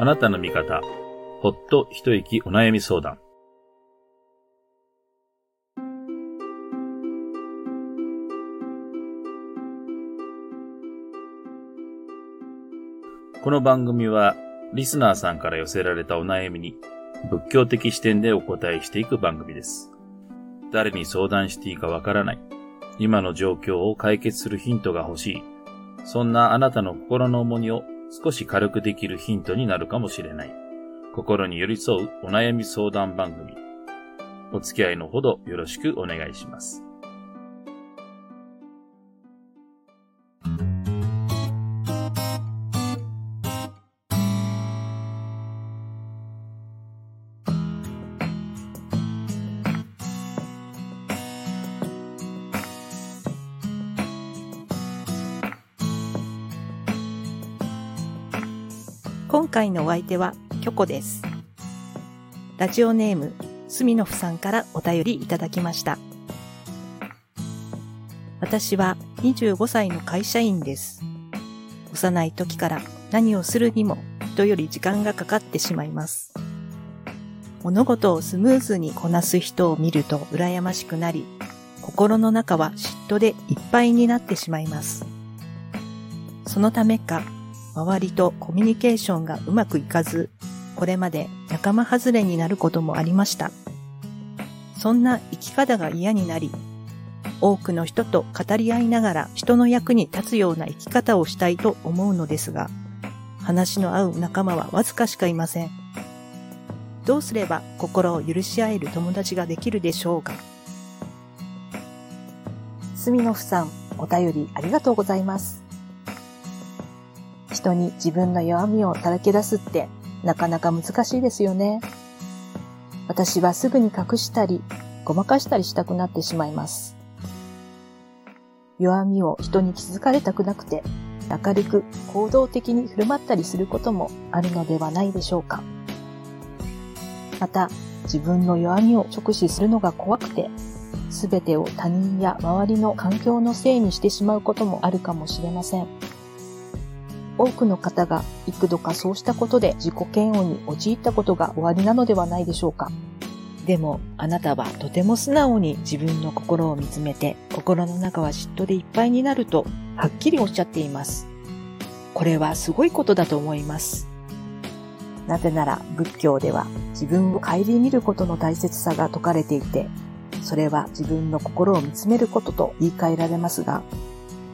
あなたの味方、ほっと一息お悩み相談。この番組は、リスナーさんから寄せられたお悩みに、仏教的視点でお答えしていく番組です。誰に相談していいかわからない。今の状況を解決するヒントが欲しい。そんなあなたの心の重荷を少し軽くできるヒントになるかもしれない。心に寄り添うお悩み相談番組。お付き合いのほどよろしくお願いします。今回のお相手はキョコです。ラジオネーム、スミノフさんからお便りいただきました。私は25歳の会社員です。幼い時から何をするにも人より時間がかかってしまいます。物事をスムーズにこなす人を見ると羨ましくなり、心の中は嫉妬でいっぱいになってしまいます。そのためか、周りとコミュニケーションがうまくいかず、これまで仲間外れになることもありました。そんな生き方が嫌になり、多くの人と語り合いながら人の役に立つような生き方をしたいと思うのですが、話の合う仲間はわずかしかいません。どうすれば心を許し合える友達ができるでしょうか？スミノフさん、お便りありがとうございます。人に自分の弱みをさらけ出すってなかなか難しいですよね。私はすぐに隠したり、ごまかしたりしたくなってしまいます。弱みを人に気づかれたくなくて、明るく行動的に振る舞ったりすることもあるのではないでしょうか。また、自分の弱みを直視するのが怖くて、すべてを他人や周りの環境のせいにしてしまうこともあるかもしれません。多くの方が幾度かそうしたことで自己嫌悪に陥ったことが終わりなのではないでしょうか。でも、あなたはとても素直に自分の心を見つめて、心の中は嫉妬でいっぱいになると、はっきりおっしゃっています。これはすごいことだと思います。なぜなら仏教では自分を顧みることの大切さが説かれていて、それは自分の心を見つめることと言い換えられますが、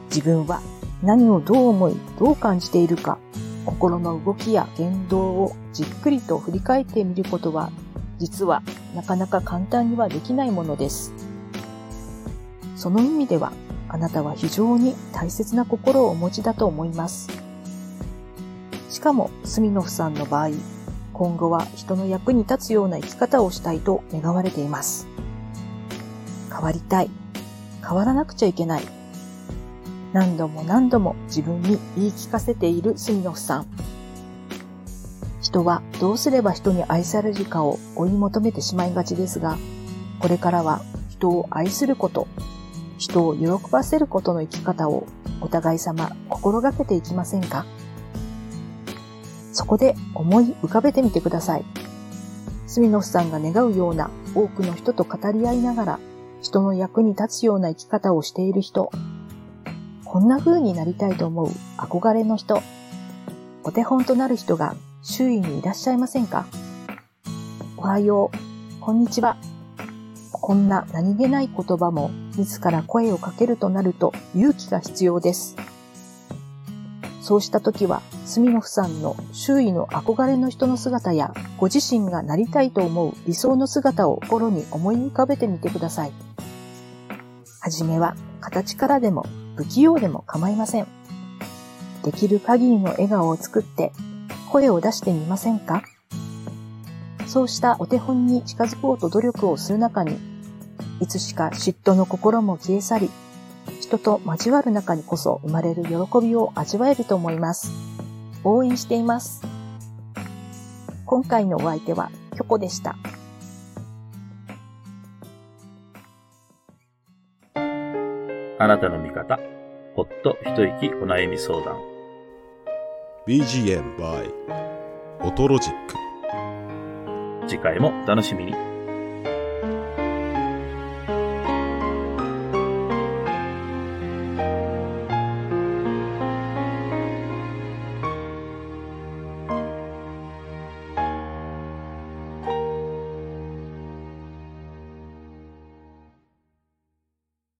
自分は何をどう思い、どう感じているか、心の動きや言動をじっくりと振り返ってみることは、実はなかなか簡単にはできないものです。その意味では、あなたは非常に大切な心をお持ちだと思います。しかも、スミノフさんの場合、今後は人の役に立つような生き方をしたいと願われています。変わりたい。変わらなくちゃいけない。何度も何度も自分に言い聞かせているスミノフさん。人はどうすれば人に愛されるかを追い求めてしまいがちですが、これからは人を愛すること、人を喜ばせることの生き方をお互い様心がけていきませんか？そこで思い浮かべてみてください。スミノフさんが願うような多くの人と語り合いながら人の役に立つような生き方をしている人、こんな風になりたいと思う憧れの人、お手本となる人が周囲にいらっしゃいませんか？おはよう、こんにちは。こんな何気ない言葉も自ら声をかけるとなると勇気が必要です。そうした時は、スミノフさんの周囲の憧れの人の姿や、ご自身がなりたいと思う理想の姿を心に思い浮かべてみてください。はじめは形からでも不器用でも構いません。できる限りの笑顔を作って声を出してみませんか？そうしたお手本に近づこうと努力をする中に、いつしか嫉妬の心も消え去り、人と交わる中にこそ生まれる喜びを味わえると思います。応援しています。今回のお相手はキョコでした。あなたの味方、ほっと一息お悩み相談。BGM by オトロジック。次回もお楽しみに。